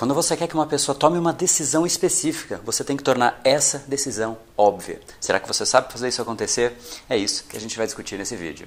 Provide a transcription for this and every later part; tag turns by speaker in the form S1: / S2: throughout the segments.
S1: Quando você quer que uma pessoa tome uma decisão específica, você tem que tornar essa decisão óbvia. Será que você sabe fazer isso acontecer? É isso que a gente vai discutir nesse vídeo.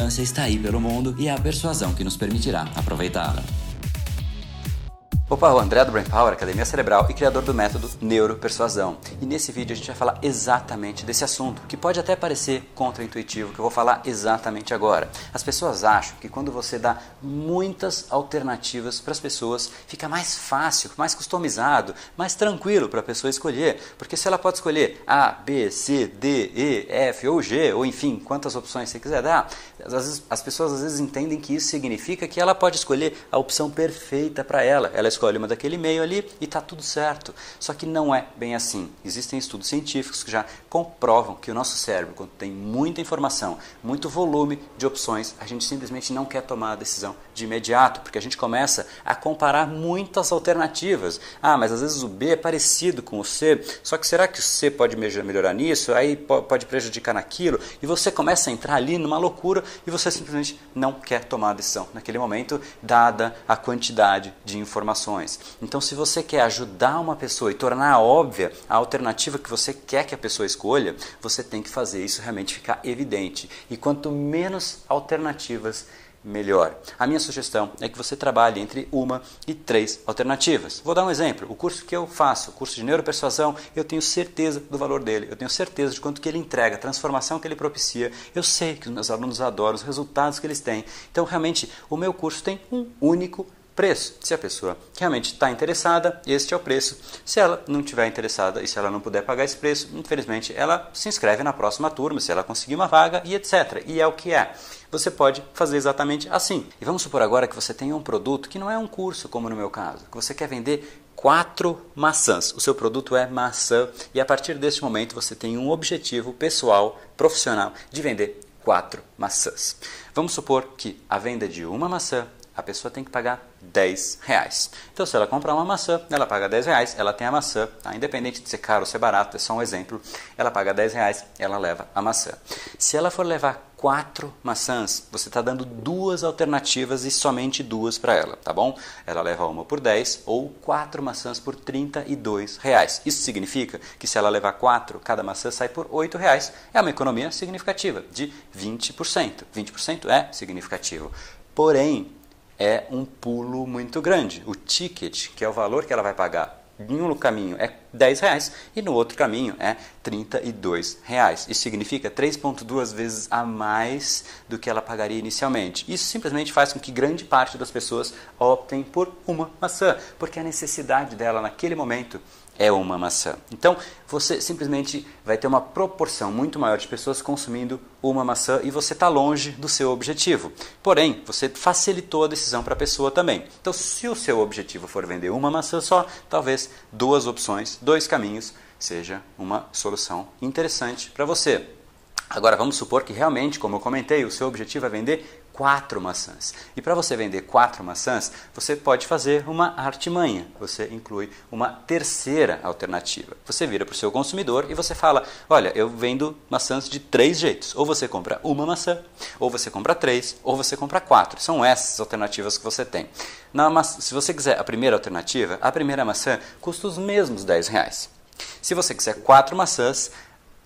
S2: abundância está aí pelo mundo e é a persuasão que nos permitirá aproveitá-la.
S1: Opa, o André do Brain Power, Academia Cerebral e criador do método Neuropersuasão. E nesse vídeo a gente vai falar exatamente desse assunto, que pode até parecer contraintuitivo, que eu vou falar exatamente agora. As pessoas acham que quando você dá muitas alternativas para as pessoas, fica mais fácil, mais customizado, mais tranquilo para a pessoa escolher. Porque se ela pode escolher A, B, C, D, E, F ou G, ou enfim, quantas opções você quiser dar, as pessoas às vezes entendem que isso significa que ela pode escolher a opção perfeita para ela. Ela escolhe uma daquele meio ali e está tudo certo. Só que não é bem assim. Existem estudos científicos que já comprovam que o nosso cérebro, quando tem muita informação, muito volume de opções, a gente simplesmente não quer tomar a decisão de imediato, porque a gente começa a comparar muitas alternativas. Ah, mas às vezes o B é parecido com o C, só que será que o C pode melhorar nisso? Aí pode prejudicar naquilo? E você começa a entrar ali numa loucura e você simplesmente não quer tomar a decisão naquele momento, dada a quantidade de informações então, se você quer ajudar uma pessoa e tornar óbvia a alternativa que você quer que a pessoa escolha, você tem que fazer isso realmente ficar evidente. E quanto menos alternativas, melhor. A minha sugestão é que você trabalhe entre uma e três alternativas. Vou dar um exemplo. O curso que eu faço, o curso de neuropersuasão, eu tenho certeza do valor dele, eu tenho certeza de quanto que ele entrega, a transformação que ele propicia. Eu sei que os meus alunos adoram os resultados que eles têm. Então, realmente, o meu curso tem um único preço. Se a pessoa realmente está interessada, este é o preço. Se ela não estiver interessada e se ela não puder pagar esse preço, infelizmente ela se inscreve na próxima turma, se ela conseguir uma vaga e etc. E é o que é. Você pode fazer exatamente assim. E vamos supor agora que você tem um produto que não é um curso, como no meu caso, que você quer vender quatro maçãs. O seu produto é maçã e a partir deste momento você tem um objetivo pessoal, profissional, de vender quatro maçãs. Vamos supor que a venda de uma maçã a pessoa tem que pagar 10 reais. Então, se ela comprar uma maçã, ela paga 10 reais, ela tem a maçã, tá? independente de ser caro ou ser barato, é só um exemplo, ela paga 10 reais, ela leva a maçã. Se ela for levar quatro maçãs, você está dando duas alternativas e somente duas para ela, tá bom? Ela leva uma por 10 ou quatro maçãs por 32 reais. Isso significa que se ela levar quatro, cada maçã sai por 8 reais. É uma economia significativa, de 20%. 20% é significativo. Porém, é um pulo muito grande. O ticket, que é o valor que ela vai pagar em um caminho é 10 reais e no outro caminho é 32 reais. Isso significa 3,2 vezes a mais do que ela pagaria inicialmente. Isso simplesmente faz com que grande parte das pessoas optem por uma maçã, porque a necessidade dela naquele momento é uma maçã. Então, você simplesmente vai ter uma proporção muito maior de pessoas consumindo uma maçã e você está longe do seu objetivo. Porém, você facilitou a decisão para a pessoa também. Então, se o seu objetivo for vender uma maçã só, talvez duas opções, dois caminhos, seja uma solução interessante para você. Agora, vamos supor que realmente, como eu comentei, o seu objetivo é vender quatro maçãs. E para você vender quatro maçãs, você pode fazer uma artimanha. Você inclui uma terceira alternativa. Você vira para o seu consumidor e você fala: Olha, eu vendo maçãs de três jeitos. Ou você compra uma maçã, ou você compra três, ou você compra quatro. São essas alternativas que você tem. Na, se você quiser a primeira alternativa, a primeira maçã custa os mesmos 10 reais. Se você quiser quatro maçãs,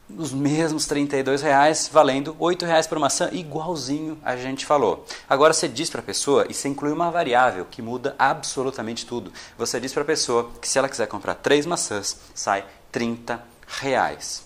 S1: os mesmos 32 reais, valendo 8 reais por maçã, igualzinho a gente falou. Agora você diz para a pessoa, e você inclui uma variável que muda absolutamente tudo. Você diz para a pessoa que se ela quiser comprar 3 maçãs, sai 30 reais.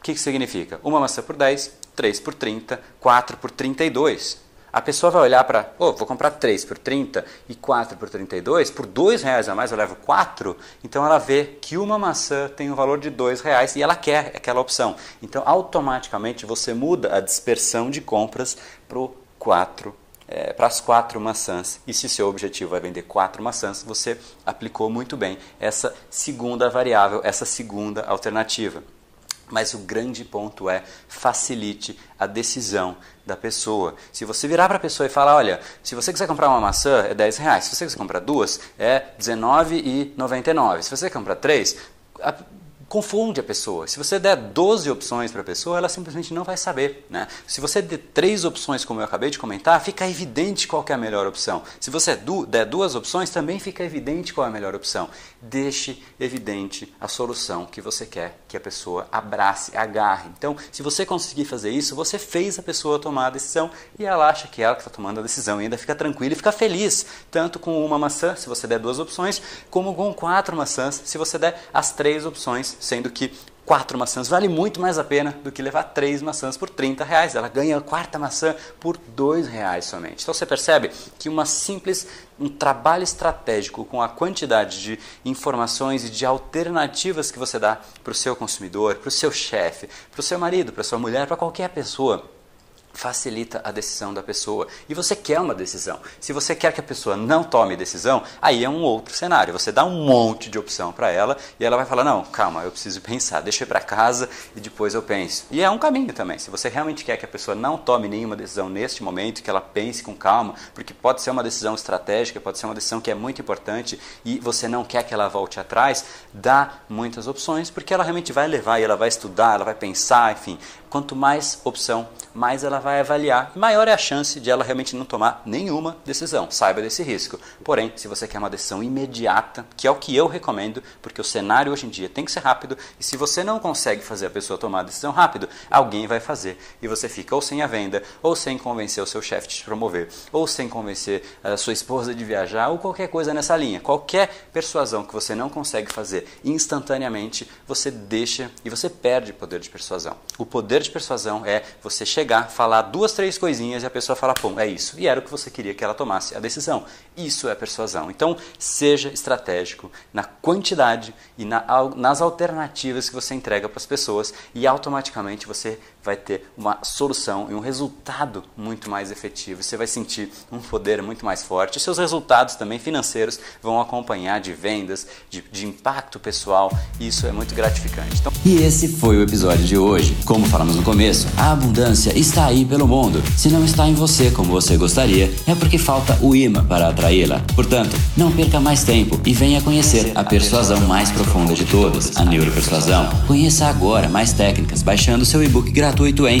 S1: O que, que significa? Uma maçã por 10, 3 por 30, 4 por 32 a pessoa vai olhar para, oh, vou comprar 3 por 30 e 4 por 32, por 2 reais a mais eu levo 4, então ela vê que uma maçã tem um valor de 2 reais e ela quer aquela opção. Então automaticamente você muda a dispersão de compras para o 4 é, para as quatro maçãs. E se seu objetivo é vender quatro maçãs, você aplicou muito bem essa segunda variável, essa segunda alternativa. Mas o grande ponto é facilite a decisão da pessoa. Se você virar para a pessoa e falar, olha, se você quiser comprar uma maçã é 10 reais, se você quiser comprar duas é R$19,99, se você comprar três, confunde a pessoa. Se você der 12 opções para a pessoa, ela simplesmente não vai saber. Né? Se você der três opções, como eu acabei de comentar, fica evidente qual é a melhor opção. Se você der duas opções, também fica evidente qual é a melhor opção. Deixe evidente a solução que você quer que a pessoa abrace, agarre. Então, se você conseguir fazer isso, você fez a pessoa tomar a decisão e ela acha que é ela que está tomando a decisão e ainda fica tranquila e fica feliz, tanto com uma maçã, se você der duas opções, como com quatro maçãs, se você der as três opções sendo que quatro maçãs vale muito mais a pena do que levar três maçãs por 30 reais. Ela ganha a quarta maçã por dois reais somente. Então você percebe que uma simples um trabalho estratégico com a quantidade de informações e de alternativas que você dá para o seu consumidor, para o seu chefe, para o seu marido, para sua mulher, para qualquer pessoa facilita a decisão da pessoa. E você quer uma decisão. Se você quer que a pessoa não tome decisão, aí é um outro cenário. Você dá um monte de opção para ela e ela vai falar: "Não, calma, eu preciso pensar. Deixa eu ir para casa e depois eu penso". E é um caminho também. Se você realmente quer que a pessoa não tome nenhuma decisão neste momento, que ela pense com calma, porque pode ser uma decisão estratégica, pode ser uma decisão que é muito importante e você não quer que ela volte atrás, dá muitas opções, porque ela realmente vai levar e ela vai estudar, ela vai pensar, enfim. Quanto mais opção, mais ela vai avaliar, maior é a chance de ela realmente não tomar nenhuma decisão. Saiba desse risco. Porém, se você quer uma decisão imediata, que é o que eu recomendo, porque o cenário hoje em dia tem que ser rápido, e se você não consegue fazer a pessoa tomar a decisão rápido, alguém vai fazer e você fica ou sem a venda, ou sem convencer o seu chefe de te promover, ou sem convencer a sua esposa de viajar, ou qualquer coisa nessa linha. Qualquer persuasão que você não consegue fazer instantaneamente, você deixa e você perde poder de persuasão. O poder de persuasão é você chegar, falar duas, três coisinhas e a pessoa fala, pô, é isso. E era o que você queria que ela tomasse a decisão. Isso é persuasão. Então, seja estratégico na quantidade e na, nas alternativas que você entrega para as pessoas e automaticamente você vai ter uma solução e um resultado muito mais efetivo. Você vai sentir um poder muito mais forte. Seus resultados também financeiros vão acompanhar de vendas, de, de impacto pessoal. Isso é muito gratificante.
S2: Então... E esse foi o episódio de hoje. Como falamos no começo, a abundância está aí pelo mundo. Se não está em você como você gostaria, é porque falta o imã para atraí-la. Portanto, não perca mais tempo e venha conhecer a persuasão mais profunda de todas, a neuropersuasão. Conheça agora mais técnicas baixando seu e-book gratuito em